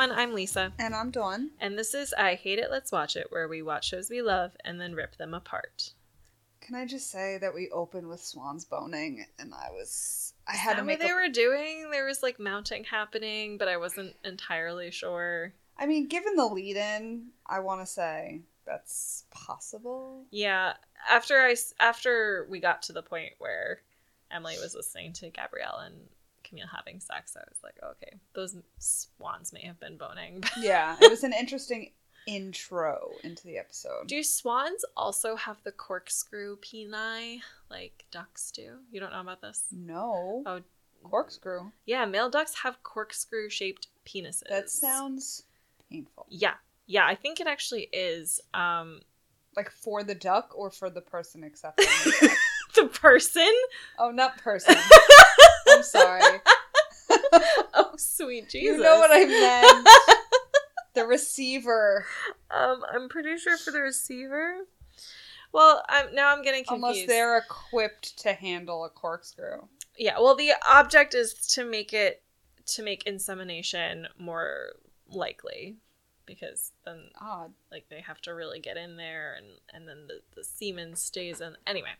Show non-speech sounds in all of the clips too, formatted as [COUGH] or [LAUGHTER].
everyone. I'm Lisa. And I'm Dawn. And this is I Hate It, Let's Watch It, where we watch shows we love and then rip them apart. Can I just say that we opened with Swans boning, and I was I had to make. what they a- were doing. There was like mounting happening, but I wasn't entirely sure. I mean, given the lead-in, I want to say that's possible. Yeah, after I after we got to the point where Emily was listening to Gabriel and Camille having sex, I was like, okay, those swans may have been boning. [LAUGHS] Yeah, it was an interesting intro into the episode. Do swans also have the corkscrew peni like ducks do? You don't know about this? no Oh, corkscrew. yeah, male ducks have corkscrew shaped penises. That sounds painful. Yeah. Yeah, I think it actually is. Um Like for the duck or for the person accepting [LAUGHS] the the person? Oh, not person. [LAUGHS] I'm sorry. [LAUGHS] oh sweet Jesus. You know what I meant. [LAUGHS] the receiver. Um, I'm pretty sure for the receiver. Well, I'm now I'm getting confused. Unless they're equipped to handle a corkscrew. Yeah, well the object is to make it to make insemination more likely because then Odd. like they have to really get in there and and then the, the semen stays in anyway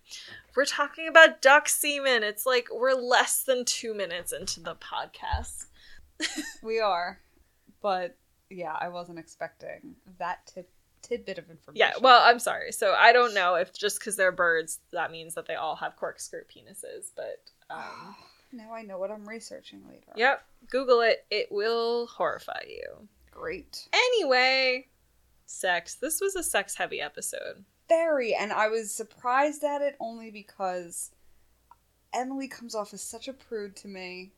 we're talking about duck semen it's like we're less than two minutes into the podcast [LAUGHS] We are. But yeah, I wasn't expecting that tip, tidbit of information. yeah well i'm sorry so i don't know if just because they're birds that means that they all have corkscrew penises but [SIGHS] um now I know what I'm researching later. yep google it it will horrify you Great. anyway sex this was a sex heavy episode Very. And I was surprised at it only because Emily comes off as such a prude to me.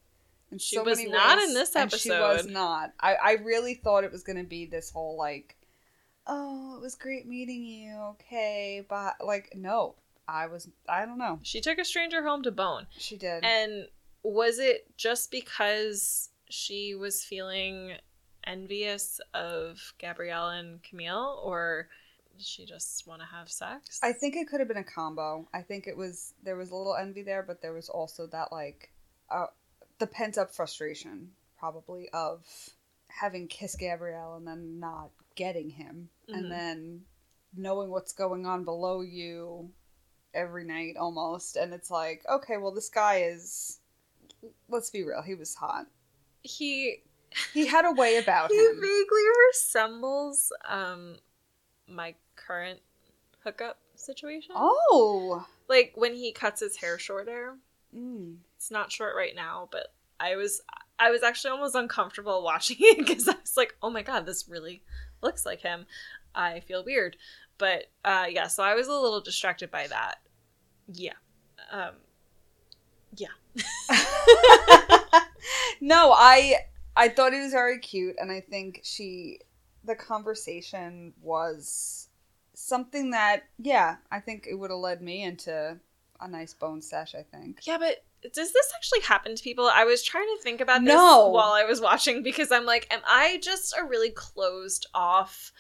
In She so was many not ways, in this and she was not. I, I really thought it was going to be this whole like, oh, it was great meeting you. Okay, but like, no, I was. I don't know. she took a stranger home to bone She did. And was it just because she was feeling envious of Gabriel and Camille, or did she just want to have sex? I think it could have been a combo. I think it was there was a little envy there, but there was also that like uh, the pent up frustration probably of having kissed Gabriel and then not getting him, Mhm. and then knowing what's going on below you every night almost, and it's like okay, well this guy is. Let's be real, he was hot. he He had a way about he him. He vaguely resembles um my current hookup situation. Oh, Like when he cuts his hair shorter. mm. It's not short right now, but I was I was actually almost uncomfortable [LAUGHS] watching it because I was like, oh my god, this really looks like him. I feel weird, but uh, yeah, so I was a little distracted by that. Yeah, um, yeah. [LAUGHS] no, I I thought he was very cute, and I think she, the conversation was something that, yeah, I think it would have led me into a nice bone sesh. I think. Yeah, but does this actually happen to people? I was trying to think about this No. while I was watching because I'm like, am I just a really closed off,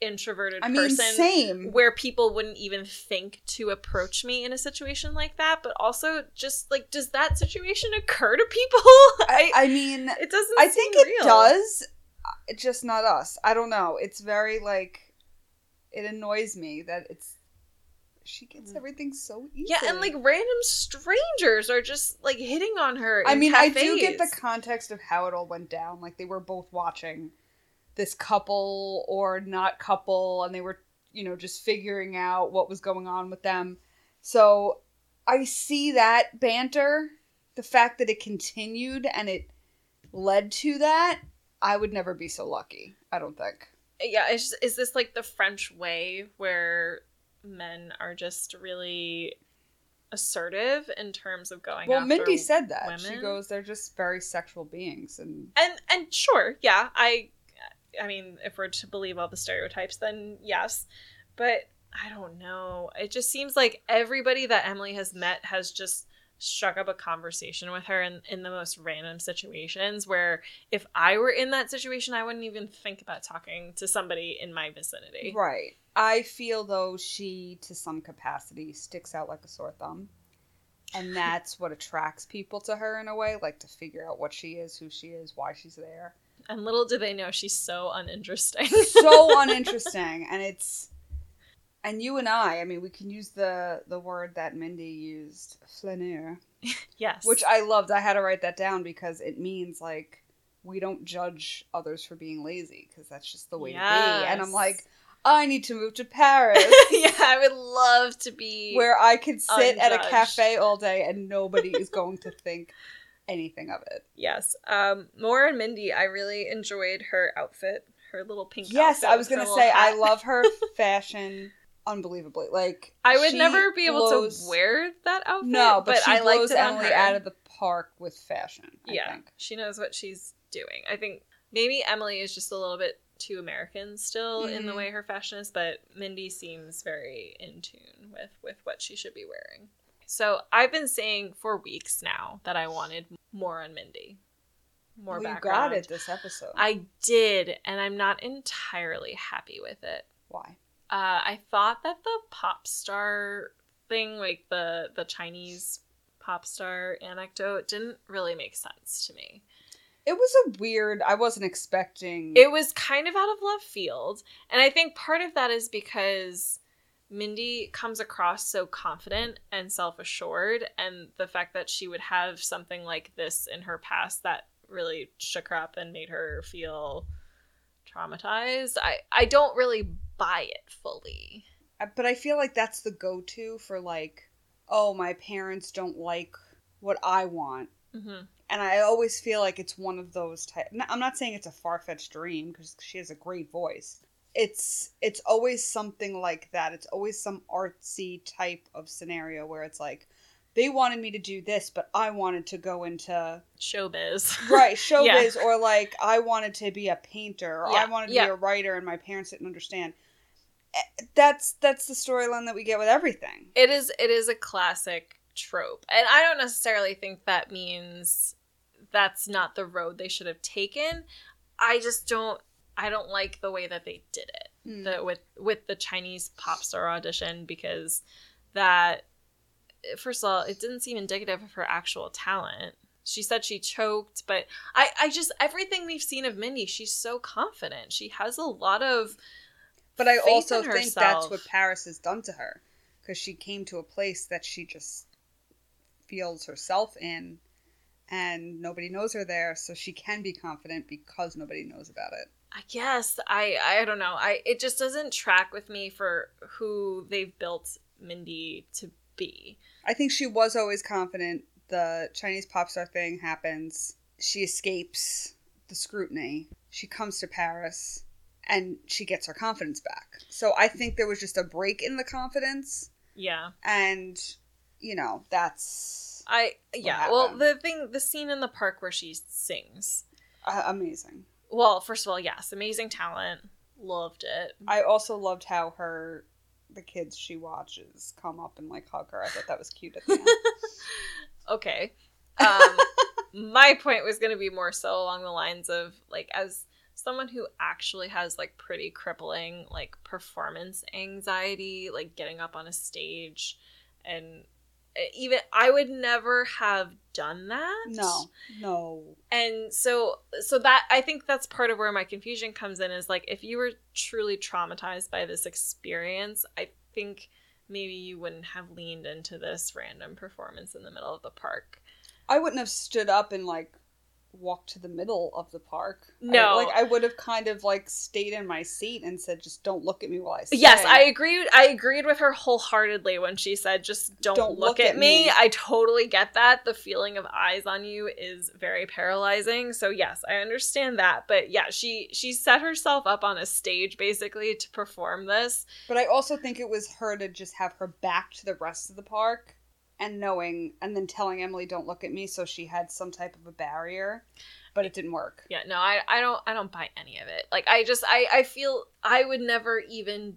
introverted I mean, person? same. where people wouldn't even think to approach me in a situation like that but also just like does that situation occur to people [LAUGHS] i, I mean, it doesn't I think it does. uh, Just not us. I don't know. It's very like, it annoys me that it's. She gets everything so easy. Mm. yeah and like random strangers are just like hitting on her I mean, I do get the context of how it all went down. Like they were both watching this couple or not couple, and they were, you know, just figuring out what was going on with them. So I see that banter. The fact that it continued and it led to that, I would never be so lucky. I don't think. yeah is, is this like the french way where men are just really assertive in terms of going Well, Mindy said that. She goes, "They're just very sexual beings," and and and sure yeah i i mean if we're to believe all the stereotypes then yes but i don't know it just seems like everybody that emily has met has just struck up a conversation with her in, in the most random situations where if i were in that situation i wouldn't even think about talking to somebody in my vicinity Right. I feel though she, to some capacity, sticks out like a sore thumb. And [LAUGHS] that's what attracts people to her in a way, like to figure out what she is, who she is, why she's there. And little do they know she's so uninteresting. so [LAUGHS] uninteresting and it's and you and I, I mean, we can use the the word that Mindy used, flaneur, [LAUGHS] yes. which I loved. I had to write that down because it means like we don't judge others for being lazy because that's just the way to be. And I'm like, I need to move to Paris [LAUGHS] yeah, I would love to be where I could sit at a cafe all day and nobody is going to think anything of it. Yes. Um More and Mindy, I really enjoyed her outfit, her little pink Yes, I was gonna say I love her [LAUGHS] fashion unbelievably. Like I would never be able blows- to wear that outfit. No, but, she I blows Emily out of the park with fashion. I yeah, think. she knows what she's doing. I think maybe Emily is just a little bit too American still in the Mhm. way her fashion is, but Mindy seems very in tune with with what she should be wearing. So I've been saying for weeks now that I wanted more on Mindy, more well, you got it this episode. I did, and I'm not entirely happy with it. Why? Uh, I thought that the pop star thing, like the the Chinese pop star anecdote, didn't really make sense to me. It was a weird. I wasn't expecting. It was kind of out of left field, and I think part of that is because Mindy comes across so confident and self assured, and the fact that she would have something like this in her past that really shook her up and made her feel traumatized. I I don't really buy it fully. But I feel like that's the go-to for like, oh, my parents don't like what I want, hmm and I always feel like it's one of those type. n- I'm not saying it's a far-fetched dream because she has a great voice. It's it's always something like that. It's always some artsy type of scenario where it's like, they wanted me to do this, but I wanted to go into Showbiz. [LAUGHS] right showbiz or like i wanted to be a painter or i wanted to yeah. be a writer and my parents didn't understand Eh, that's that's the storyline that we get with everything it is it is a classic trope and i don't necessarily think that means that's not the road they should have taken i just don't i don't like the way that they did it. Hmm. the, with with the chinese pop star audition because that first of all it didn't seem indicative of her actual talent. She said she choked but i i just everything we've seen of mindy she's so confident. She has a lot of but i also in think that's what paris has done to her because she came to a place that she just feels herself in and nobody knows her there so she can be confident because nobody knows about it I guess I I don't know. I it just doesn't track with me for who they've built Mindy to be. I think she was always confident. The Chinese pop star thing happens. She escapes the scrutiny. She comes to Paris and she gets her confidence back. So I think there was just a break in the confidence. Yeah. And, you know, that's I yeah. Well, the thing the scene in the park where she sings. uh, amazing. Well, first of all, yes, amazing talent. Loved it. I also loved how her, the kids she watches come up and like hug her. I thought that was cute at the end. [LAUGHS] Okay. Um [LAUGHS] my point was going to be more so along the lines of like as someone who actually has like pretty crippling like performance anxiety like getting up on a stage and even I would never have done that. no, no. And so so that I think that's part of where my confusion comes in is like if you were truly traumatized by this experience, I think maybe you wouldn't have leaned into this random performance in the middle of the park. I wouldn't have stood up and like walked to the middle of the park. I- No. like I would have kind of like stayed in my seat and said, "Just don't look at me while I sing." Yes, I agreed. I agreed with her wholeheartedly when she said, "Just don't, Don't look, look at, at me. me. I totally get that. The feeling of eyes on you is very paralyzing. So yes, I understand that. But yeah, she she set herself up on a stage basically to perform this. But I also think it was her to just have her back to the rest of the park and knowing, and then telling Emily, "Don't look at me," so she had some type of a barrier. But it didn't work. Yeah, no, I I don't I don't buy any of it. Like I just I I feel I would never even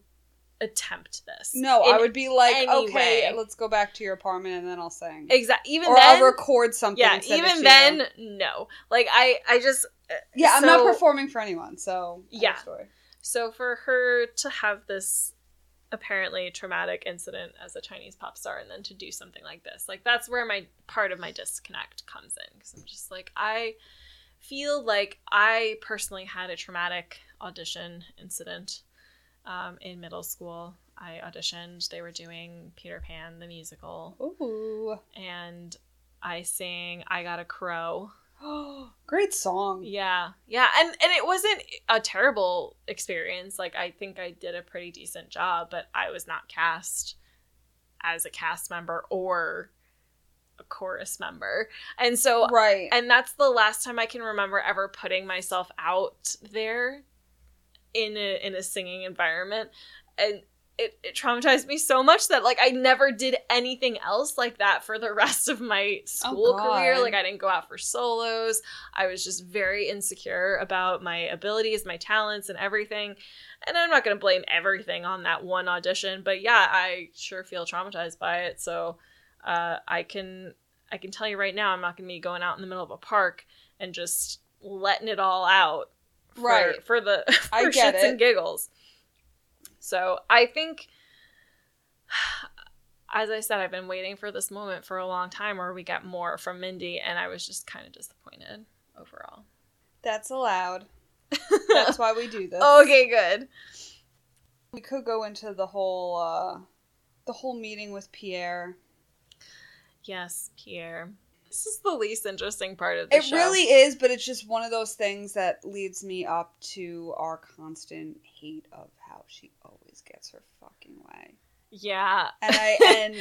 attempt this. No, I would be like, "Okay, way. let's go back to your apartment and then I'll sing." Exactly. Even or then, I'll record something. yeah. and send it Even then, you. no. Like I I just uh, yeah, I'm not performing for anyone. So Yeah. So for her to have this apparently traumatic incident as a Chinese pop star and then to do something like this, like that's where my part of my disconnect comes in because I'm just like I feel like I personally had a traumatic audition incident um, in middle school. I auditioned. They were doing Peter Pan the musical, Ooh. and I sang "I Got a Crow." Oh, [GASPS] great song. Yeah, yeah, and and it wasn't a terrible experience. Like I think I did a pretty decent job, but I was not cast as a cast member or a chorus member, and so Right. and that's the last time I can remember ever putting myself out there in a in a singing environment and it, it traumatized me so much that like I never did anything else like that for the [LAUGHS] rest of my school career. Like I didn't go out for solos. I was just very insecure about my abilities, my talents, and everything. And I'm not going to blame everything on that one audition, but yeah, I sure feel traumatized by it. So uh, I can I can tell you right now, I'm not going to be going out in the middle of a park and just letting it all out for, Right. for the [LAUGHS] for I get shits it. and giggles. So I think, [SIGHS] as I said, I've been waiting for this moment for a long time where we get more from Mindy, and I was just kind of disappointed overall. That's allowed. [LAUGHS] That's why we do this. okay, good. We could go into the whole uh the whole meeting with Pierre. Yes, Pierre. This is the least interesting part of the It show. It really is, but it's just one of those things that leads me up to our constant hate of how she always gets her fucking way. yeah. And I [LAUGHS] and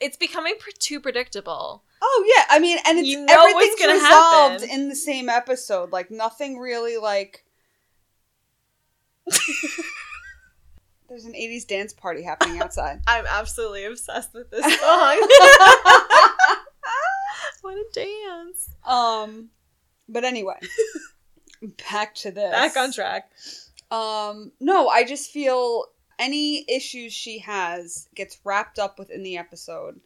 It's becoming pr- too predictable. oh yeah, I mean, and it's You know everything's resolved happen. in the same episode. Like nothing really like. [LAUGHS] There's an 80s dance party happening outside. I'm absolutely obsessed with this [LAUGHS] song. What to dance. um, but anyway, [LAUGHS] back to this. Back on track. Um, no, I just feel any issues she has gets wrapped up within the episode,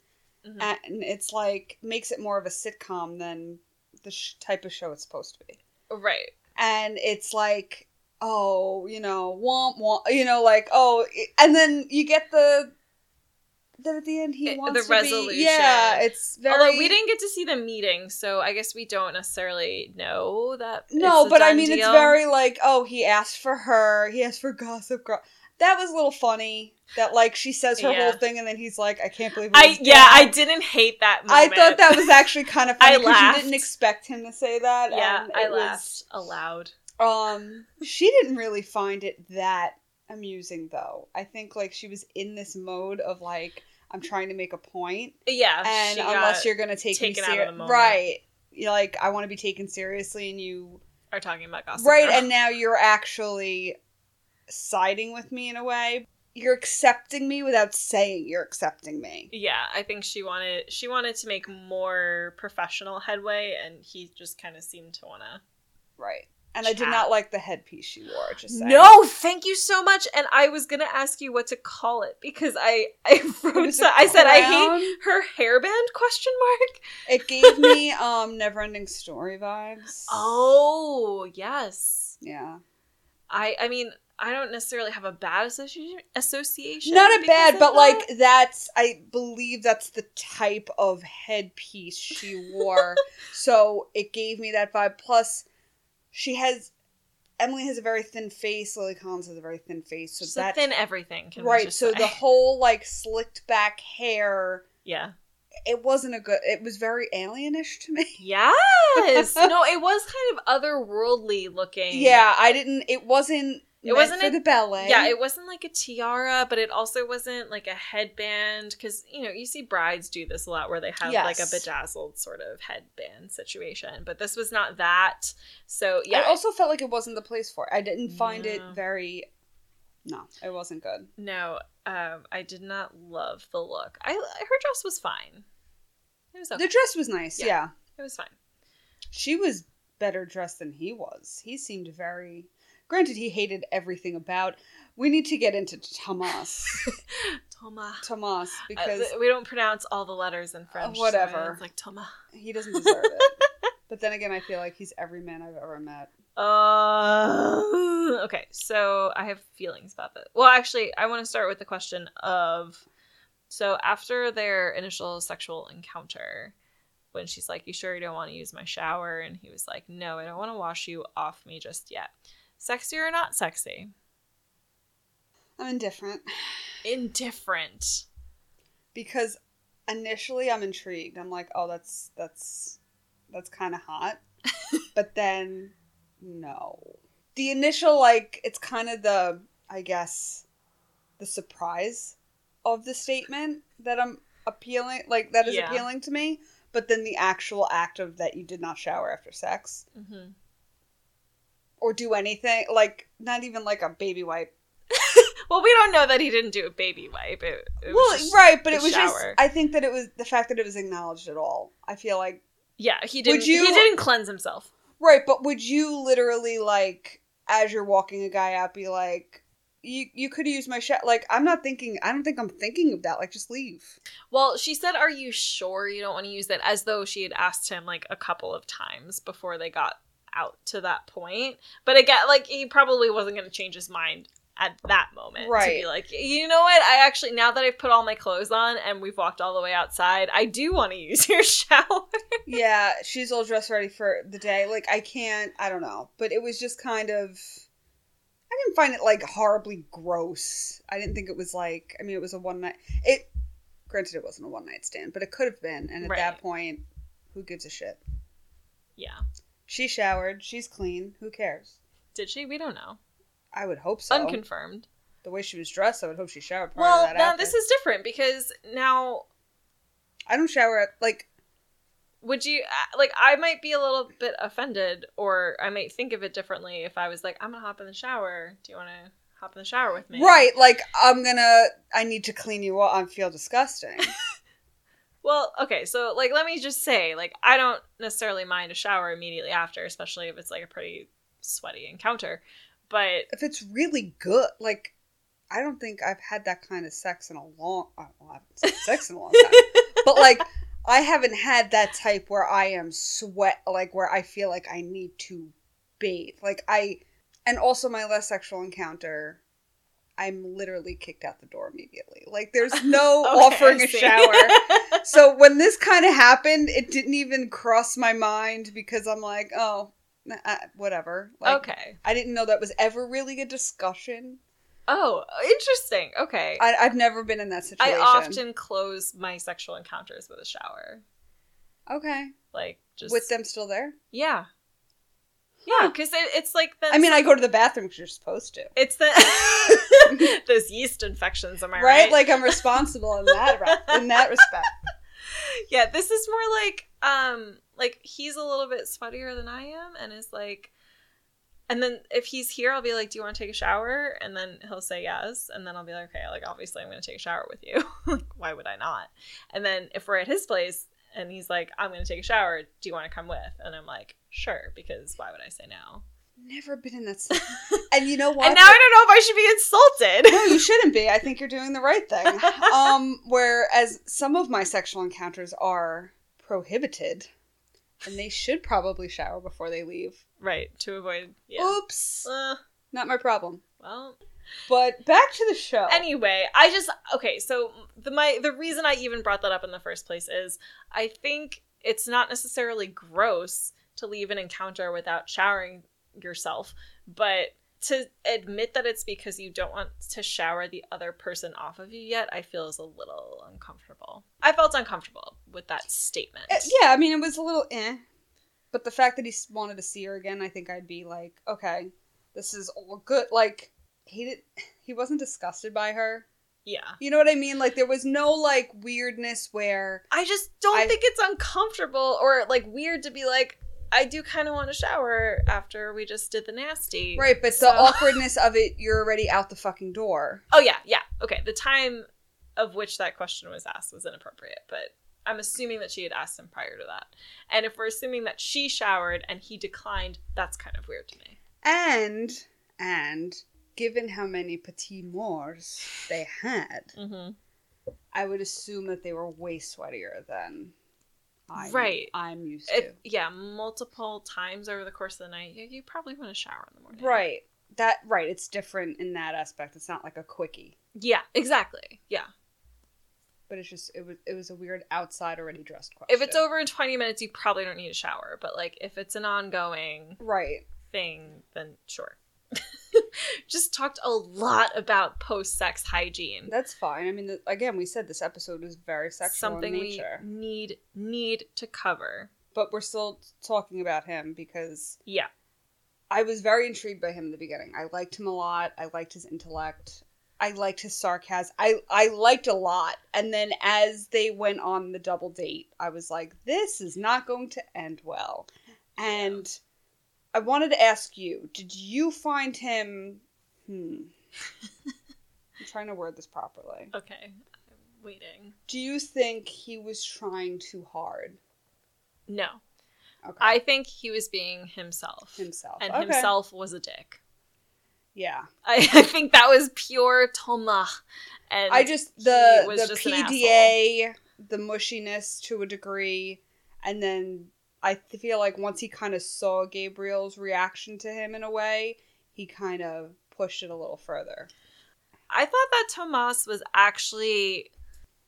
Mhm. and it's like makes it more of a sitcom than the sh- type of show it's supposed to be. Right. And it's like, oh, you know, womp womp, you know, like oh, and then you get the. That at the end he It- wants the to resolution. Be, yeah, it's very. Although we didn't get to see the meeting, so I guess we don't necessarily know that. No, but I mean, deal. it's very like, oh, he asked for her. He asked for Gossip Girl. That was a little funny. That like she says her Yeah. whole thing, and then he's like, I can't believe. it I yeah, Dan." I didn't hate that I thought that was actually kind of [LAUGHS] funny because you didn't expect him to say that. Yeah, and I it was- laughed aloud. Um, she didn't really find it that amusing though. I think like she was in this mode of like I'm trying to make a point, Yeah, and unless you're gonna take me taken out of the moment. right? You're like I want to be taken seriously, and you are talking about gossip. right, Girl. and [LAUGHS] now you're actually siding with me in a way. You're accepting me without saying you're accepting me. yeah, I think she wanted she wanted to make more professional headway, and he just kind of seemed to want to. Right. And I did not like the headpiece she wore. Just saying. No, thank you so much. And I was gonna ask you what to call it because I I wrote so- I said I hate her hairband question mark. It gave me [LAUGHS] um Neverending Story vibes. Oh yes, Yeah. I I mean I don't necessarily have a bad association association. Not a bad, but that. like that's I believe that's the type of headpiece she wore. [LAUGHS] so it gave me that vibe. Plus, she has Emily has a very thin face. Lily Collins has a very thin face. So She's that thin everything. Can right. So say. the whole like slicked back hair. yeah. It wasn't a good. It was very alienish to me. [LAUGHS] Yes. no, it was kind of otherworldly looking. Yeah, I didn't. It wasn't. It wasn't for a- the ballet. Yeah, it wasn't like a tiara, but it also wasn't like a headband because you know you see brides do this a lot where they have like a bedazzled sort of headband situation, but this was not that. So Yeah. I also felt like it wasn't the place for it. I didn't find it very. No, it wasn't good. no, um, I did not love the look. I her dress was fine. It was okay. The dress was nice. Yeah. yeah. it was fine. She was better dressed than he was. He seemed very. Granted, he hated everything about. We need to get into Tomas. [LAUGHS] Toma. Tomas, because Uh, we don't pronounce all the letters in French. so whatever. it's like Toma. he doesn't deserve it. [LAUGHS] But then again, I feel like he's every man I've ever met. Uh, okay, so I have feelings about this. Well, actually, I want to start with the question of so after their initial sexual encounter, when she's like, You sure you don't want to use my shower? And he was like, No, I don't want to wash you off me just yet. Sexy or not sexy? I'm indifferent Indifferent. because initially I'm intrigued. I'm like, oh, that's that's that's kind of hot, [LAUGHS] but then no. The initial like it's kind of the I guess the surprise of the statement that I'm appealing like that is Yeah. appealing to me, but then the actual act of that you did not shower after sex hmm or do anything like not even like a baby wipe. [LAUGHS] Well, we don't know that he didn't do a baby wipe. It, it well, right, but it was shower. just I think that it was the fact that it was acknowledged at all. I feel like Yeah, he didn't. you- He didn't cleanse himself. Right, but would you literally like as you're walking a guy out be like you you could use my shot like I'm not thinking I don't think I'm thinking of that like just leave. Well, she said, "Are you sure you don't want to use it?" As though she had asked him like a couple of times before they got out to that point. But again, like he probably wasn't going to change his mind at that moment right. to be like, you know what? I actually now that I've put all my clothes on and we've walked all the way outside, I do want to [LAUGHS] use your shower. yeah, she's all dressed ready for the day. Like I can't I don't know, but it was just kind of I didn't find it like horribly gross. I didn't think it was like I mean it was a one night it granted it wasn't a one night stand, but it could have been and at Right. that point who gives a shit? yeah. She showered, she's clean, who cares? Did she? We don't know. I would hope so. Unconfirmed. the way she was dressed, I would hope she showered prior Well, to that now this is different because now I don't shower at like would you uh, like i might be a little bit offended or i might think of it differently if i was like i'm gonna hop in the shower do you want to hop in the shower with me right. Like I'm gonna. I need to clean you up. I feel disgusting. [LAUGHS] well okay so like let me just say like i don't necessarily mind a shower immediately after especially if it's like a pretty sweaty encounter but if it's really good, like I don't think I've had that kind of sex in a long. I haven't had sex in a long time, [LAUGHS] but like I haven't had that type where I am sweat, like where I feel like I need to bathe. Like I, and also my last sexual encounter. I'm literally kicked out the door immediately. Like there's [LAUGHS] no Okay, offering a shower. [LAUGHS] so when this kind of happened, it didn't even cross my mind because I'm like, oh, uh, whatever. Like, okay I didn't know that was ever really a discussion. oh interesting okay I, I've never been in that situation. I often close my sexual encounters with a shower okay like just with them still there. yeah yeah because it, it's like the I mean, I go to the bathroom because you're supposed to, It's the [LAUGHS] those yeast infections, am I right? right? Like I'm responsible in that re- in that respect. [LAUGHS] yeah, this is more like um like he's a little bit sweatier than I am and is like and then if he's here I'll be like, Do you want to take a shower? And then he'll say yes. And then I'll be like, Okay, like obviously I'm gonna take a shower with you. [LAUGHS] like, why would I not? And then if we're at his place and he's like, I'm gonna take a shower, do you want to come with? And I'm like, Sure, because why would I say no? Never been in that. [LAUGHS] And you know what? And now I don't know if I should be insulted. no, you shouldn't be. I think you're doing the right thing. [LAUGHS] Um, whereas some of my sexual encounters are prohibited, and they should probably shower before they leave. right, to avoid yeah. Oops, Uh, not my problem. well, But back to the show. anyway, I just okay. So the my the reason I even brought that up in the first place is I think it's not necessarily gross to leave an encounter without showering yourself, but to admit that it's because you don't want to shower the other person off of you yet, I feel is a little uncomfortable. I felt uncomfortable with that statement. Uh, yeah, I mean, it was a little eh. But the fact that he wanted to see her again, I think I'd be like, okay, this is all good. Like, he did, [SIGHS] he wasn't disgusted by her. yeah. You know what I mean? Like, there was no like weirdness where I just don't I- think it's uncomfortable or like weird to be like, I do kind of want to shower after we just did the nasty. right, but So- the [LAUGHS] awkwardness of it, you're already out the fucking door. Oh yeah, yeah. Okay, the time of which that question was asked was inappropriate, but I'm assuming that she had asked him prior to that. And if we're assuming that she showered and he declined, that's kind of weird to me. And and given how many petite morts they had, Mm-hmm. I would assume that they were way sweatier than I'm, Right. I'm used to. If, yeah, multiple times over the course of the night, you, you probably want to shower in the morning. Right. That right. It's different in that aspect. It's not like a quickie. Yeah, exactly. Yeah. but it's just it was it was a weird outside already dressed question. If it's over in 20 minutes, you probably don't need a shower. But like if it's an ongoing right, thing, then sure. [LAUGHS] Just talked a lot about post sex hygiene. that's fine. I mean, the, again, we said this episode was very sexual Something in we need need to cover. but we're still talking about him because Yeah. I was very intrigued by him in the beginning. I liked him a lot. I liked his intellect. I liked his sarcasm. I I liked a lot. And then as they went on the double date, I was like, this is not going to end well. And I wanted to ask you, did you find him hmm [LAUGHS] I'm trying to word this properly. Okay. I'm waiting. Do you think he was trying too hard? No. Okay. I think he was being himself. himself. And Okay. himself was a dick. Yeah. I, [LAUGHS] I think that was pure Thomas. And I just he the the just PDA, the mushiness to a degree, and then I feel like once he kind of saw Gabriel's reaction to him in a way, he kind of pushed it a little further. I thought that Tomas was actually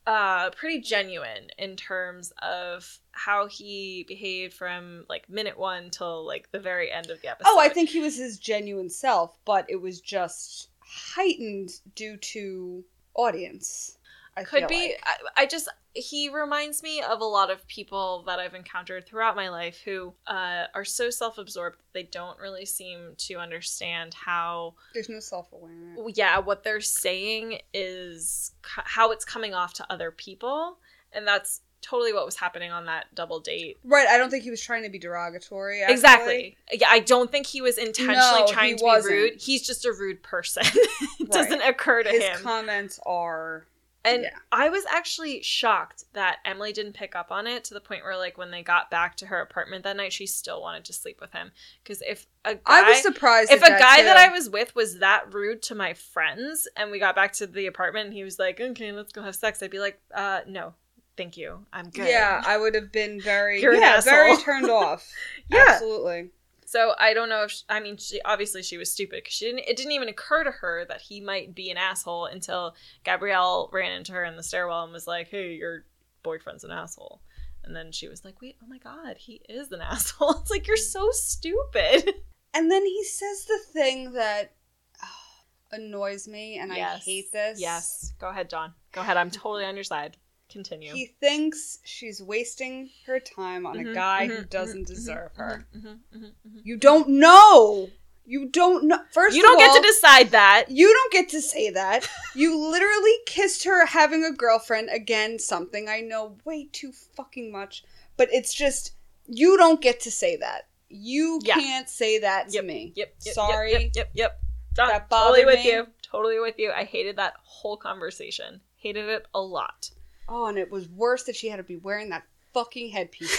uh pretty genuine in terms of how he behaved from like minute one till like the very end of the episode. Oh, I think he was his genuine self, but it was just heightened due to audience. I could be like. I, I just he reminds me of a lot of people that i've encountered throughout my life who uh, are so self-absorbed they don't really seem to understand how There's no self awareness. yeah what they're saying is co- how it's coming off to other people and that's totally what was happening on that double date Right, I don't think he was trying to be derogatory. actually. exactly yeah i don't think he was intentionally No, trying to wasn't. be rude he's just a rude person [LAUGHS] it doesn't occur to His him His comments are And Yeah. I was actually shocked that Emily didn't pick up on it to the point where, like, when they got back to her apartment that night, she still wanted to sleep with him. Because if a guy, I was surprised. if a guy that. I was with was that rude to my friends, and we got back to the apartment, and he was like, "Okay, let's go have sex," I'd be like, "Uh, no, thank you, I'm good." Yeah, I would have been very yeah, very turned off. [LAUGHS] Yeah. Absolutely. So I don't know if she, I mean she obviously she was stupid because she didn't. It didn't even occur to her that he might be an asshole until Gabriel ran into her in the stairwell and was like, "Hey, your boyfriend's an asshole." And then she was like, "Wait, oh my god, he is an [LAUGHS] asshole." It's like you're so stupid. And then he says the thing that ah, [SIGHS] annoys me and I hate this. Yes, go ahead, John. Go ahead. I'm totally on your side. Continue. He thinks she's wasting her time on Mhm, a guy who mhm, doesn't mhm, deserve mhm, her. mhm, mhm, mhm. You don't know. You don't know. First You don't get all, to decide that. You don't get to say that. You literally kissed her having a girlfriend. Again, something I know way too fucking much. But it's just, you don't get to say that. You Yeah. can't say that to Yep, me. Yep. yep Sorry. Yep. Yep. Yep. Done. That totally with me. you. Totally with you. I hated that whole conversation. Hated it a lot. Oh, and it was worse that she had to be wearing that fucking headpiece.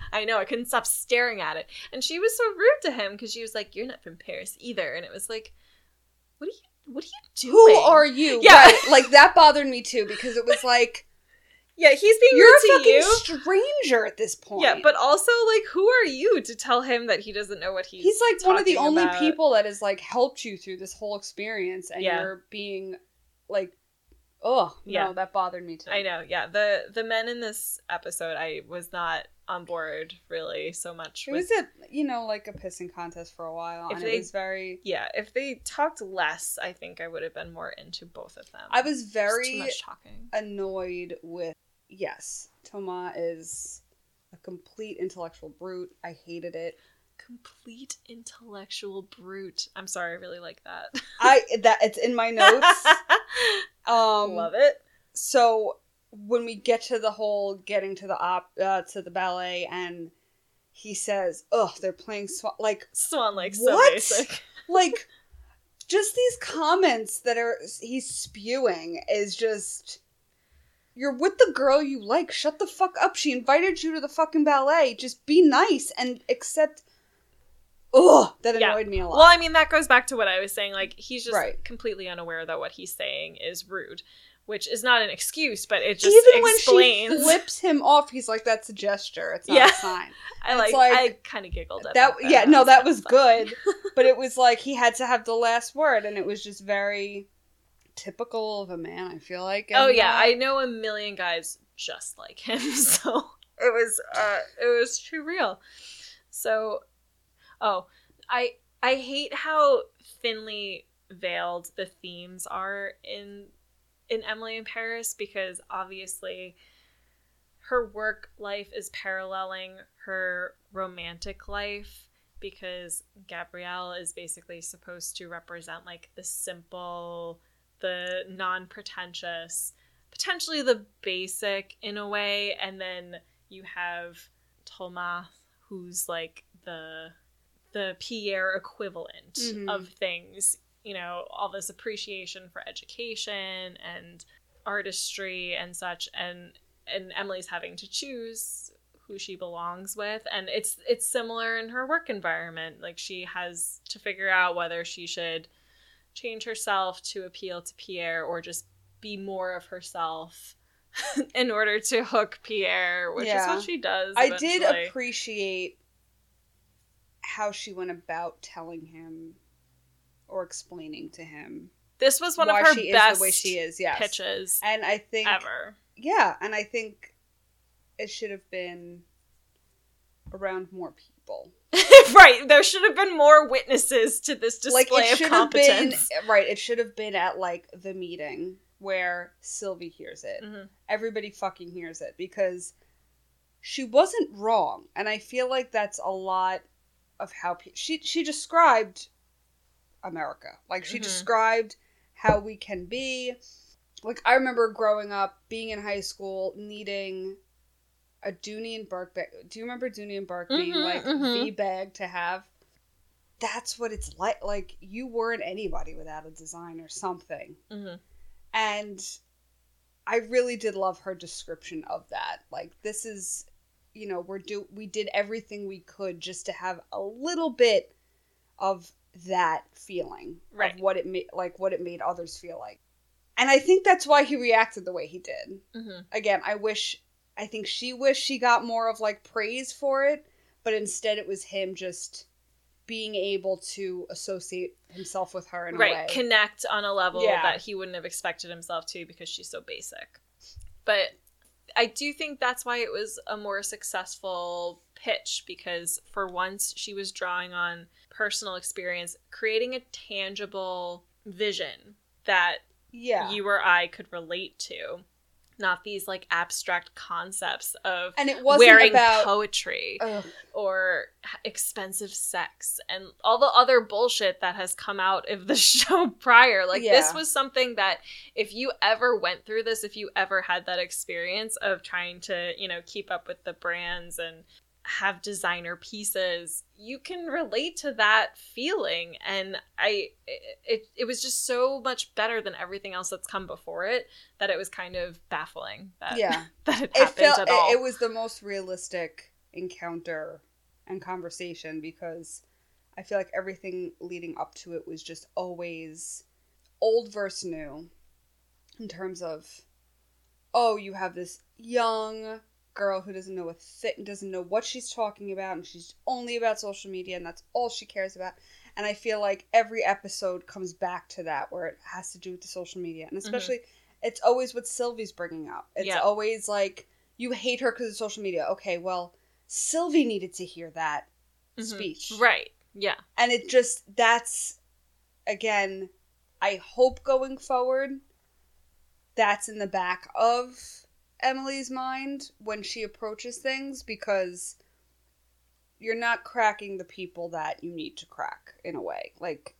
[LAUGHS] I know. I couldn't stop staring at it, and she was so rude to him because she was like, "You're not from Paris either," and it was like, "What are you? What are you doing? Who are you? Yeah. Right. Like, that bothered me too because it was like, [LAUGHS] Yeah, he's being you're a rude to fucking you. stranger at this point. Yeah, but also like, who are you to tell him that he doesn't know what he's? he's like one of the talking only about? people that has like helped you through this whole experience and Yeah. you're being like oh Yeah. no that bothered me too I know, yeah. The the men in this episode, I was not on board really so much. it with- was a you know like a pissing contest for a while and they- it was very yeah. If they talked less, I think I would have been more into both of them. i was very too much talking. annoyed with yes toma is a complete intellectual brute i hated it Complete intellectual brute. I'm sorry, I really like that. [LAUGHS] i that it's in my notes [LAUGHS] um Love it. so when we get to the whole getting to the op uh, to the ballet and he says ugh they're playing Swan Lake Swan Lake so What? basic. [LAUGHS] like just these comments that are he's spewing is just you're with the girl you like shut the fuck up she invited you to the fucking ballet just be nice and accept ugh that Yeah. annoyed me a lot Well, I mean, that goes back to what I was saying. Like, he's just Right. completely unaware that what he's saying is rude, which is not an excuse, but it just even when explains. she flips him off he's like that's a gesture it's not Yeah. a [LAUGHS] sign I like, like- I kind of giggled at that that. yeah no that was [LAUGHS] good but it was [LAUGHS] like he had to have the last word and it was just very typical of a man. I feel like. Oh yeah, uh, I know a million guys just like him, so it was uh it was too real. So oh, I I hate how thinly veiled the themes are in in Emily in Paris because obviously her work life is paralleling her romantic life because Gabriel is basically supposed to represent like the simple, the non pretentious, potentially the basic in a way, and then you have Thomas, who's like the the Pierre equivalent Mhm. of things. You know, all this appreciation for education and artistry and such, and and Emily's having to choose who she belongs with and it's it's similar in her work environment like she has to figure out whether she should change herself to appeal to Pierre or just be more of herself [LAUGHS] in order to hook Pierre which is what she does I did appreciate how she went about telling him or explaining to him this was one of her she best is the way she is. Yes, pitches and I think ever yeah, and I think it should have been around more people. [LAUGHS] right there should have been more witnesses to this display like it of should have been competence right. It should have been at like the meeting where Sylvie hears it. Mhm. Everybody fucking hears it because she wasn't wrong, and I feel like that's a lot of how pe- she she described America. Like she Mhm. described how we can be. Like I remember growing up, being in high school, needing a Dooney and Bourke bag. Do you remember Dooney and Bourke being Mhm, like mhm. the bag to have? That's what it's like. Like you weren't anybody without a design or something. Mhm. And I really did love her description of that. Like this is, you know, we're do we did everything we could just to have a little bit of that feeling Right. of what it made like what it made others feel like. And I think that's why he reacted the way he did. Mhm. Again, I wish I think she wished she got more of like praise for it, but instead it was him just being able to associate himself with her in a right way. connect on a level Yeah. that he wouldn't have expected himself to because she's so basic but i do think that's why it was a more successful pitch because for once she was drawing on personal experience creating a tangible vision that yeah. you or i could relate to not these like abstract concepts of and it wasn't wearing about poetry Ugh. or expensive sex and all the other bullshit that has come out of the [LAUGHS] show prior. Like this was something that if you ever went through this, if you ever had that experience of trying to, you know, keep up with the brands and have designer pieces, you can relate to that feeling and I it it was just so much better than everything else that's come before it that it was kind of baffling that yeah. [LAUGHS] that it It felt at it, it was the most realistic encounter and conversation because I feel like everything leading up to it was just always old versus new in terms of oh, you have this young girl who doesn't know a thing, doesn't know what she's talking about, and she's only about social media, and that's all she cares about. And I feel like every episode comes back to that, where it has to do with the social media, and especially it's always what Sylvie's bringing up. It's Yeah. always like you hate her because of social media. Okay, well, Sylvie needed to hear that Mhm. speech, Right. Yeah. and it just that's again. I hope going forward, that's in the back of Emily's mind when she approaches things because you're not cracking the people that you need to crack in a way. Like,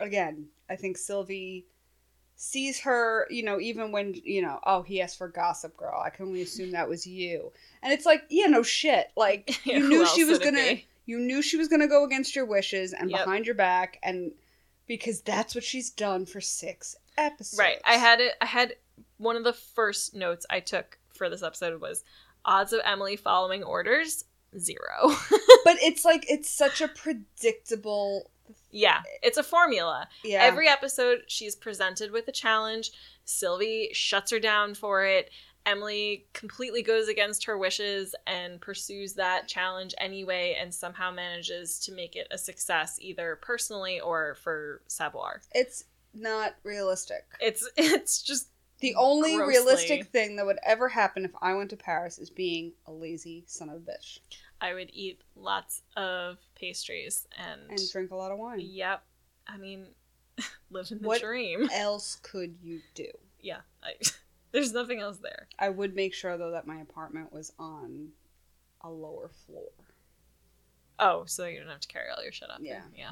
again, I think Sylvie sees her, you know, even when, you know, oh, he asked for Gossip Girl. I can only assume that was you. And it's like, yeah, no shit. Like, Yeah, [LAUGHS] you knew she was gonna, you knew she was gonna go against your wishes and Yep. behind your back, and because that's what she's done for six episodes. Right. I had it. I had one of the first notes I took for this episode was odds of Emily following orders zero. [LAUGHS] but it's like it's such a predictable. yeah, it's a formula. Yeah. Every episode, she's presented with a challenge. Sylvie shuts her down for it. Emily completely goes against her wishes and pursues that challenge anyway, and somehow manages to make it a success, either personally or for Savoir. it's not realistic. It's [LAUGHS] it's just The only Grossly. realistic thing that would ever happen if I went to Paris is being a lazy son of a bitch I would eat lots of pastries and, and drink a lot of wine. yep. I mean, [LAUGHS] living the What- dream. else could you do? Yeah, I, [LAUGHS] there's nothing else there. I would make sure though that my apartment was on a lower floor, Oh, so you don't have to carry all your shit up. Yeah. there. yeah.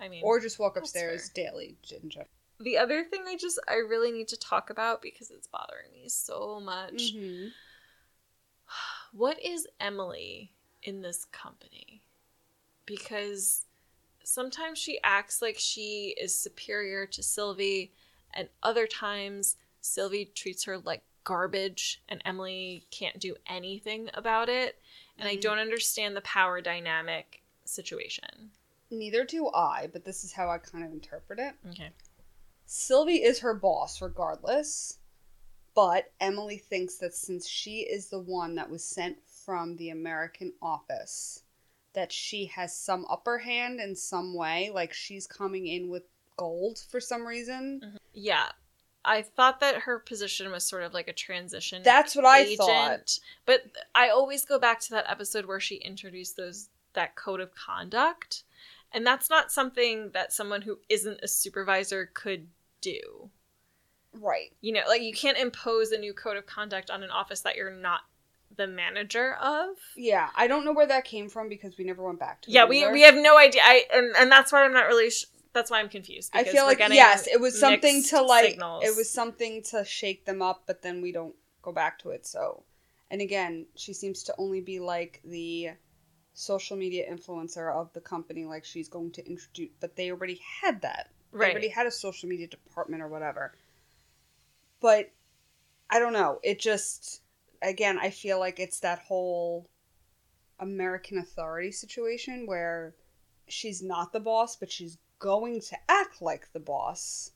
I mean, or just walk upstairs daily. Ginger. The other thing I just I really need to talk about because it's bothering me so much. Mm-hmm. What is Emily in this company? Because sometimes she acts like she is superior to Sylvie, and other times Sylvie treats her like garbage, and Emily can't do anything about it. And I Mhm. don't understand the power dynamic situation. Neither do I, but this is how I kind of interpret it. Okay. Sylvie is her boss regardless, but Emily thinks that since she is the one that was sent from the American office, that she has some upper hand in some way, like she's coming in with gold for some reason. Mm-hmm. Yeah. I thought that her position was sort of like a transition That's what I thought. But I always go back to that episode where she introduced those that code of conduct. And that's not something that someone who isn't a supervisor could do. Right. You know, like you can't impose a new code of conduct on an office that you're not the manager of. Yeah, I don't know where that came from because we never went back to it. Yeah, we either. we have no idea. I and, and that's why I'm not really sh- that's why I'm confused. I feel like yes, it was something to like signals. it was something to shake them up, but then we don't go back to it. So, and again, she seems to only be like the social media influencer of the company, like she's going to introduce. But they already had that. They right. already had a social media department or whatever. But I don't know. It just again, I feel like it's that whole American authority situation where she's not the boss, but she's going to act like the boss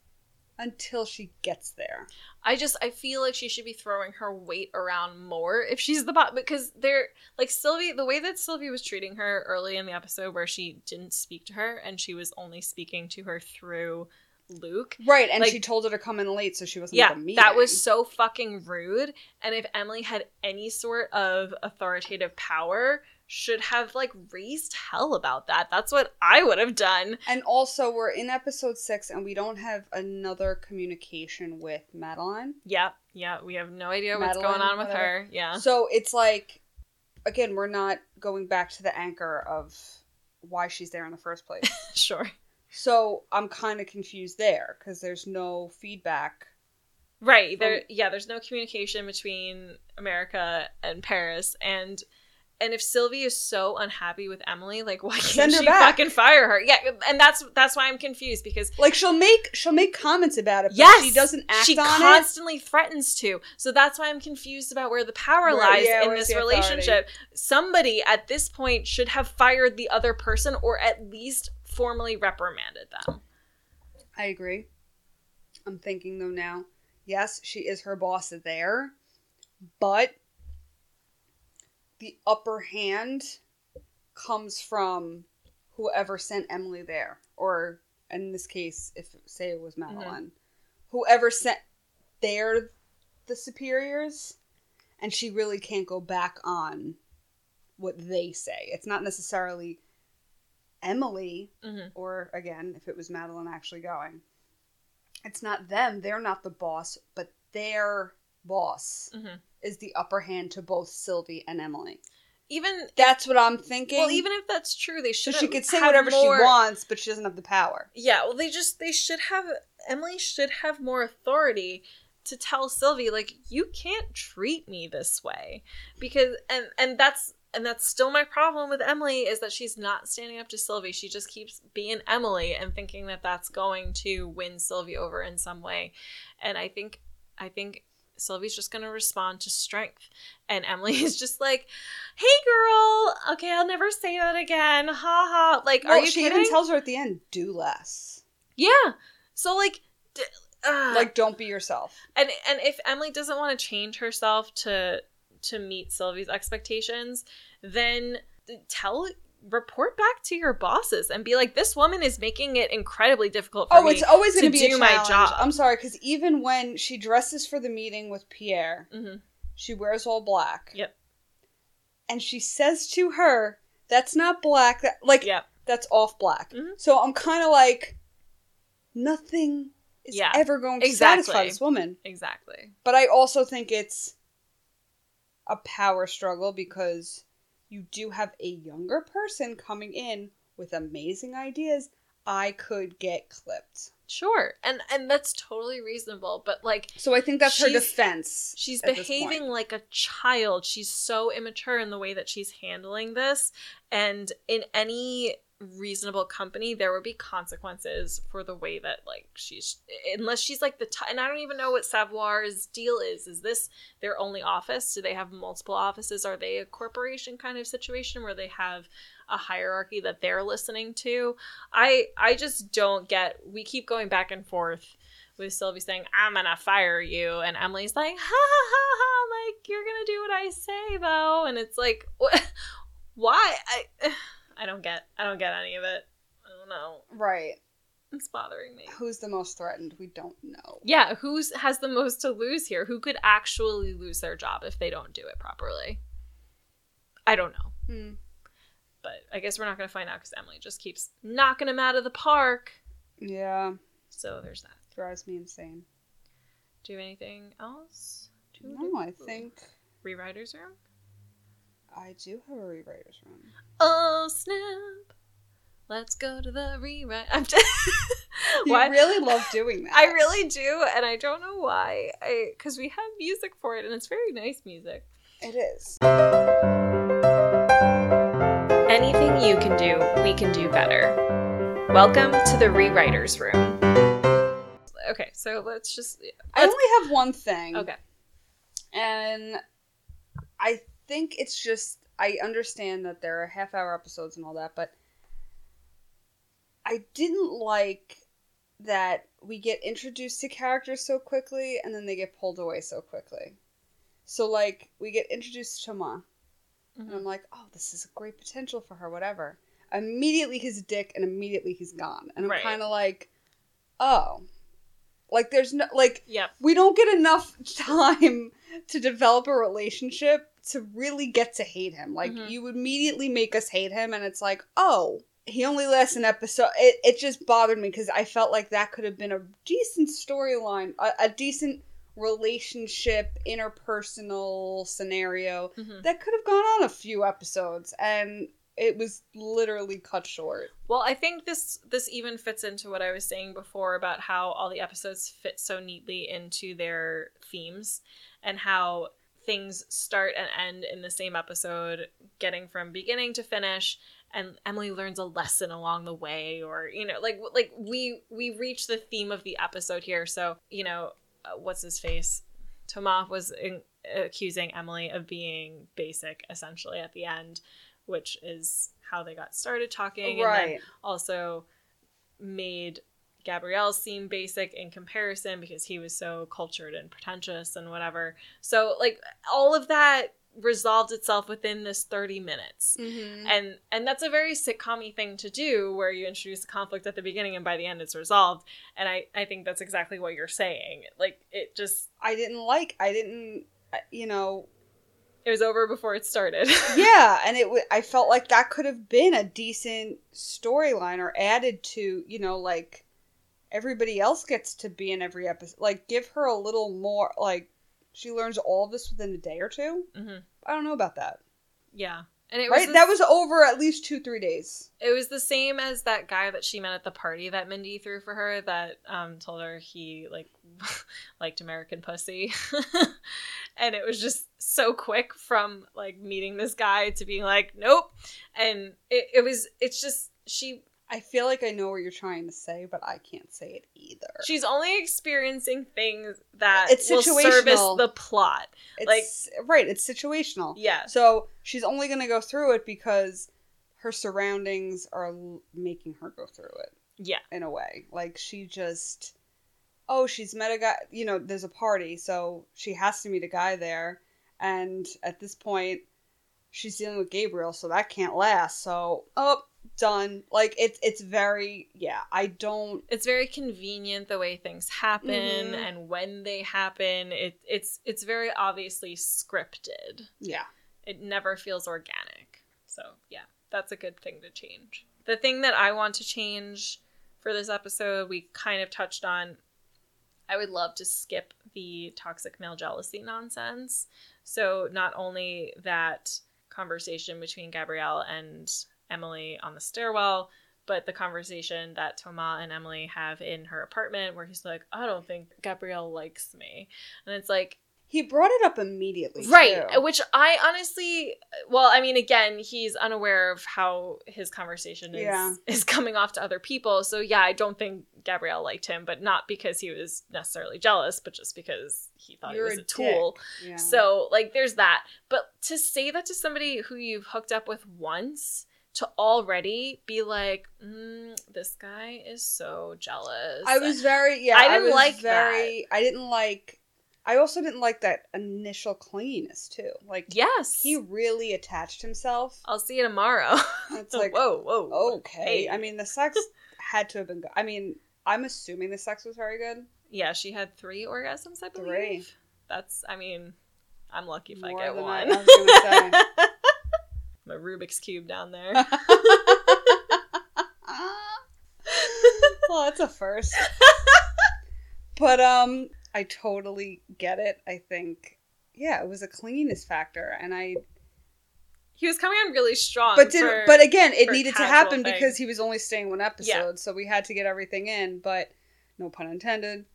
until she gets there. I just I feel like she should be throwing her weight around more if she's the bot because they're like Sylvie the way that Sylvie was treating her early in the episode where she didn't speak to her and she was only speaking to her through Luc. Right, and Like- she told her to come in late so she wasn't Yeah, at the meeting. that was so fucking rude. And if Emily had any sort of authoritative power, should have like raised hell about that. That's what I would have done. And also, we're in episode six, and we don't have another communication with Madeline. Yeah, yeah, we have no idea what's going on with whatever. her. Yeah. So it's like, again, we're not going back to the anchor of why she's there in the first place. [LAUGHS] Sure. so I'm kind of confused there because there's no feedback. Right. There yeah, there's no communication between America and Paris and and if Sylvie is so unhappy with Emily, like why can't she back. fucking fire her? Yeah, and that's that's why I'm confused because Like she'll make she'll make comments about it, but yes, she doesn't act she on it. constantly threatens to. So that's why I'm confused about where the power Right, lies yeah, in this the authority? relationship. Somebody at this point should have fired the other person or at least formally reprimanded them. I agree. I'm thinking though now, yes, she is her boss there, but the upper hand comes from whoever sent Emily there, or in this case, if say it was Madeline, whoever sent they're the superiors, and she really can't go back on what they say. It's not necessarily Emily Mhm. or again, if it was Madeline actually going, it's not them. They're not the boss, but their boss Mhm. Is the upper hand to both Sylvie and Emily. Even That's what I'm thinking. well, even if that's true, they should. so she could say whatever more- she wants, but she doesn't have the power. Yeah, well, they just they should have Emily should have more authority to tell Sylvie like you can't treat me this way because and and that's and that's still my problem with Emily is that she's not standing up to Sylvie. She just keeps being Emily and thinking that that's going to win Sylvie over in some way. And I think I think Sylvie's just going to respond to strength. And Emily [LAUGHS] is just like, "Hey girl, okay, I'll never say that again." Ha ha. Like, Well, are you she kidding? even tells her at the end, "Do less. Yeah. So like d- uh, Like, don't be yourself." and and if Emily doesn't want to change herself to to meet Sylvie's expectations, then tell report back to your bosses and be like, this woman is making it incredibly difficult for Oh, me. it's always going to be a do my job. I'm sorry, because even when she dresses for the meeting with Pierre, Mhm. she wears all black. Yep. And she says to her, "That's not black. That like Yep. that's off black." Mhm. So I'm kind of like, nothing is Yeah, ever going to exactly. satisfy this woman. Exactly. But I also think it's a power struggle because you do have a younger person coming in with amazing ideas. I could get clipped. Sure. And and that's totally reasonable, but like So I think that's her defense. she's behaving like a child. She's so immature in the way that she's handling this and in any reasonable company there would be consequences for the way that like she's unless she's like the t- and I don't even know what Savoir's deal is. Is this their only office? Do they have multiple offices? Are they a corporation kind of situation where they have a hierarchy that they're listening to? I I just don't get we keep going back and forth with Sylvie saying, I'm gonna fire you and Emily's like, ha ha ha ha like you're gonna do what I say though and it's like [LAUGHS] why? I I don't get I don't get any of it. I don't know. right. It's bothering me. Who's the most threatened? We don't know. Yeah, who's has the most to lose here? Who could actually lose their job if they don't do it properly? I don't know. Hmm. But I guess we're not gonna find out because Emily just keeps knocking him out of the park. Yeah, So there's that. drives me insane. Do you have anything else? to No, I think Rewriter's room? I do have a rewriter's room. Oh snap! Let's go to the rewrite. I'm just. [LAUGHS] You why? really love doing that. I really do, and I don't know why. I because we have music for it, and it's very nice music. It is. Anything you can do, we can do better. Welcome to the rewriters room. Okay, so let's just. I let's- only have one thing. okay. And I think it's just I understand that there are half hour episodes and all that, but I didn't like that we get introduced to characters so quickly and then they get pulled away so quickly. So like we get introduced to Thomas and I'm mm-hmm. like, oh, this is a great potential for her, whatever. Immediately he's a dick and immediately he's gone. And I'm Right. kind of like, oh. Like there's no like Yep. we don't get enough [LAUGHS] time to develop a relationship to really get to hate him. Like Mhm. you immediately make us hate him and it's like, "Oh, he only lasts an episode." It it just bothered me cuz I felt like that could have been a decent storyline, a, a decent relationship, interpersonal scenario Mhm. that could have gone on a few episodes and it was literally cut short. Well, I think this this even fits into what I was saying before about how all the episodes fit so neatly into their themes and how things start and end in the same episode, getting from beginning to finish and Emily learns a lesson along the way or you know like like we we reach the theme of the episode here so you know uh, what's his face Thomas was in, accusing Emily of being basic essentially at the end which is how they got started talking and then Right. also made Gabriel seem basic in comparison because he was so cultured and pretentious and whatever. So like all of that resolved itself within this 30 minutes. Mhm. And and that's a very sitcom thing to do where you introduce a conflict at the beginning and by the end it's resolved. And I I think that's exactly what you're saying. Like it just I didn't like I didn't uh, you know it was over before it started. [LAUGHS] yeah, and it w- I felt like that could have been a decent storyline or added to, you know, like everybody else gets to be in every episode. Like give her a little more like she learns all this within a day or 2 Mhm. I don't know about that. Yeah. And it was Right? this- That was over at least 2-3 days. It was the same as that guy that she met at the party that Mindy threw for her that um told her he like [LAUGHS] liked American pussy. [LAUGHS] and it was just so quick from like meeting this guy to being like, nope. And it, it was it's just she I feel like I know what you're trying to say, but I can't say it either. she's only experiencing things that It's will service the plot. It's right, it's situational. Yeah. So she's only going to go through it because her surroundings are l- making her go through it. Yeah. in a way. Like she just oh, she's met a guy, you know, there's a party, so she has to meet a guy there and at this point she's dealing with Gabriel, so that can't last. So, oh, done. Like it's it's very yeah. I don't. It's very convenient the way things happen Mhm. and when they happen. It it's it's very obviously scripted. Yeah. It never feels organic. So, yeah, that's a good thing to change. The thing that I want to change for this episode, we kind of touched on. I would love to skip the toxic male jealousy nonsense. So, not only that conversation between Gabriel and Emily on the stairwell, but the conversation that Thomas and Emily have in her apartment where he's like, I don't think Gabriel likes me. And it's like, He brought it up immediately. right too. Uh, which i honestly uh, well i mean again he's unaware of how his conversation is Yeah. is coming off to other people so yeah i don't think gabriel liked him but not because he was necessarily jealous but just because he thought You're he was a a, tool Yeah. so like there's that but to say that to somebody who you've hooked up with once to already be like mm, this guy is so jealous I was very yeah. I didn't was like very. I didn't like. I also didn't like that initial clinginess too. Like yes he really attached himself. i'll see you tomorrow [LAUGHS] It's like whoa whoa okay. Hey. I mean, the sex had to have been. Good. I mean, I'm assuming the sex was very good. Yeah, she had three orgasms, I believe. Three. That's, I mean, I'm lucky if More I get one. I- I [LAUGHS] My Rubik's Cube down there. [LAUGHS] well, that's a first. but um, I totally get it. I think, yeah, it was a cleanliness factor, and I. he was coming on really strong. But did for- but again, it needed to happen thing. because he was only staying one episode, Yeah. so we had to get everything in. But no pun intended.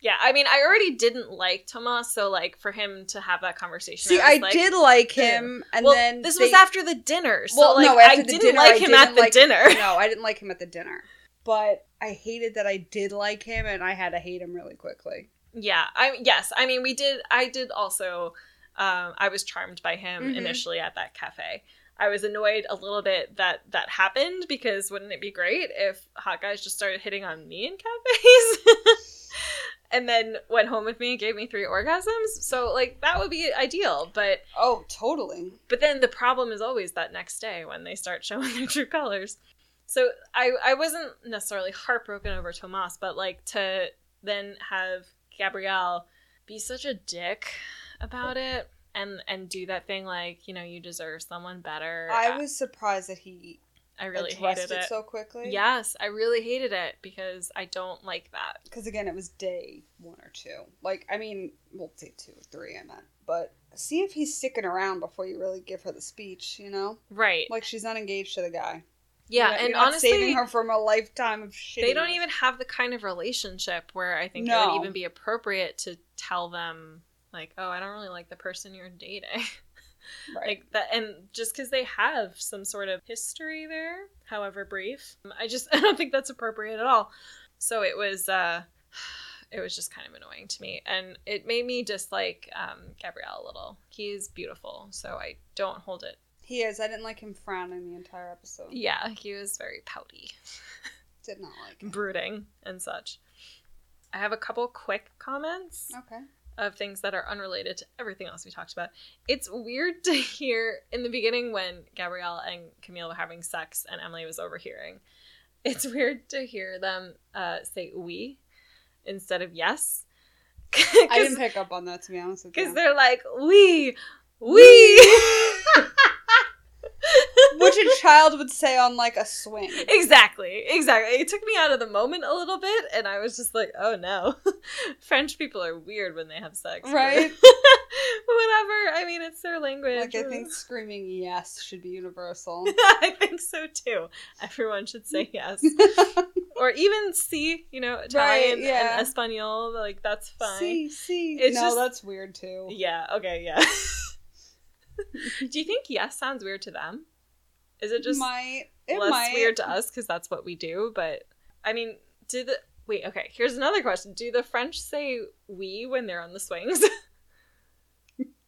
Yeah, I mean, I already didn't like Thomas, so like for him to have that conversation, See, I, I, like, did like him, and well, then this they- was after the dinner, so Well, like no, after I didn't dinner, like him didn't at the like- dinner. [LAUGHS] No, I didn't like him at the dinner, but I hated that I did like him, and I had to hate him really quickly. Yeah, I yes, I mean we did. I did also. Um, I was charmed by him Mhm. initially at that cafe. I was annoyed a little bit that that happened because wouldn't it be great if hot guys just started hitting on me in cafes, [LAUGHS] and then went home with me and gave me three orgasms? So like that would be ideal. But Oh, totally. but then the problem is always that next day when they start showing [LAUGHS] their true colors. So I I wasn't necessarily heartbroken over Tomas, but like to then have Gabriel be such a dick about it and and do that thing like you know you deserve someone better. I uh, was surprised that he I really hated it, it. so quickly. Yes, I really hated it because I don't like that. because again, it was day one or two. Like, I mean, well, day two or three, I meant. But see if he's sticking around before you really give her the speech. You know, Right. like she's not engaged to the guy. Yeah, You're and you're honestly saving her from a lifetime of shit. they don't even have the kind of relationship where I think it would even be appropriate to tell them like, "Oh, I don't really like the person you're dating." [LAUGHS] right. like that and just because they have some sort of history there however brief i just [LAUGHS] i don't think that's appropriate at all so it was uh [SIGHS] it was just kind of annoying to me and it made me dislike um gabriel a little he is beautiful so i don't hold it he is. I didn't like him frowning the entire episode. yeah he was very pouty [LAUGHS] Did not like him. brooding and such i have a couple quick comments Okay. Of things that are unrelated to everything else we talked about. It's weird [LAUGHS] to hear in the beginning when Gabriel and Camille were having sex and Emily was overhearing. It's [LAUGHS] weird to hear them uh, say we instead of yes. [LAUGHS] I didn't pick up on that to be honest with you. Because they're like, we, we. A child would say on like a swing. exactly, exactly. It took me out of the moment a little bit, and I was just like, "Oh no, [LAUGHS] French people are weird when they have sex." Right. [LAUGHS] Whatever. I mean, it's their language. Like I think screaming yes should be universal. [LAUGHS] I think so too. Everyone should say yes, or even see. You know, Italian yeah. and Espanol. Like that's fine. see, see. It's no, just- that's weird too. Yeah. Okay. Yeah. Do you think yes sounds weird to them? Is it just might it less might weird to us because that's what we do? But I mean, do the wait? Okay, here's another question: Do the French say "we" when they're on the swings? [LAUGHS]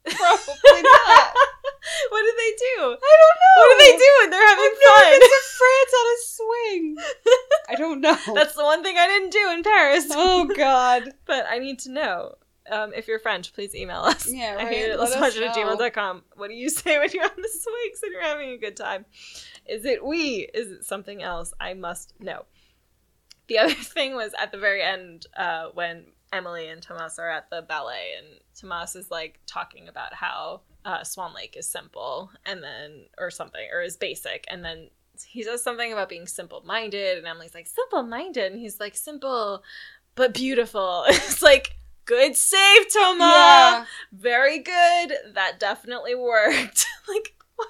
Probably not. [LAUGHS] what do they do? I don't know. What do they do when they're having fun? been to France on a swing. [LAUGHS] I don't know. That's the one thing I didn't do in Paris. oh God. but I need to know. Um, if you're French, please email us. Yeah, [LAUGHS] I hate it. Let Let's us it at gmail.com. What do you [LAUGHS] say when you're on the swings and you're having a good time? Is it we? Is it something else? I must know. The [LAUGHS] other thing was at the very end uh, when Emily and Tomas are at the ballet, and Tomas is like talking about how uh, Swan Lake is simple, and then or something, or is basic, and then he says something about being simple minded, and Emily's like simple minded, and he's like simple but beautiful. it's like good save, Tomas Yeah. very good. That definitely worked. [LAUGHS] like, what?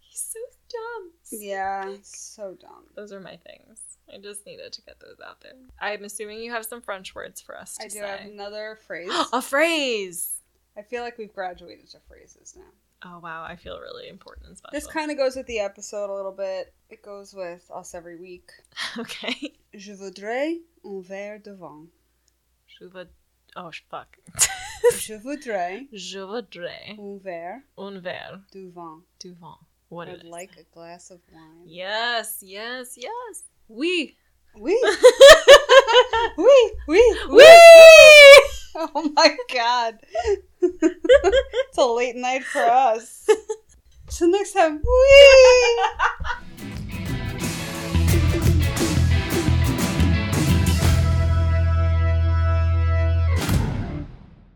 He's so dumb. Yeah. So dumb. Those are my things. I just needed to get those out there. I'm assuming you have some French words for us to I do say. have another phrase. [GASPS] A phrase. I feel like we've graduated to phrases now. Oh wow, I feel really important and special. This kind of goes with the episode a little bit. It goes with us every week. [LAUGHS] okay. Je voudrais un verre de vin. Je veux... Oh fuck. [LAUGHS] Je voudrais Je voudrais un verre un verre de vin. du vin. What I'd like a glass of wine. Yes, yes, yes. We. [LAUGHS] Oui. oui, oui, We. Oh my god. it's a late night for us. Till next time. Wee!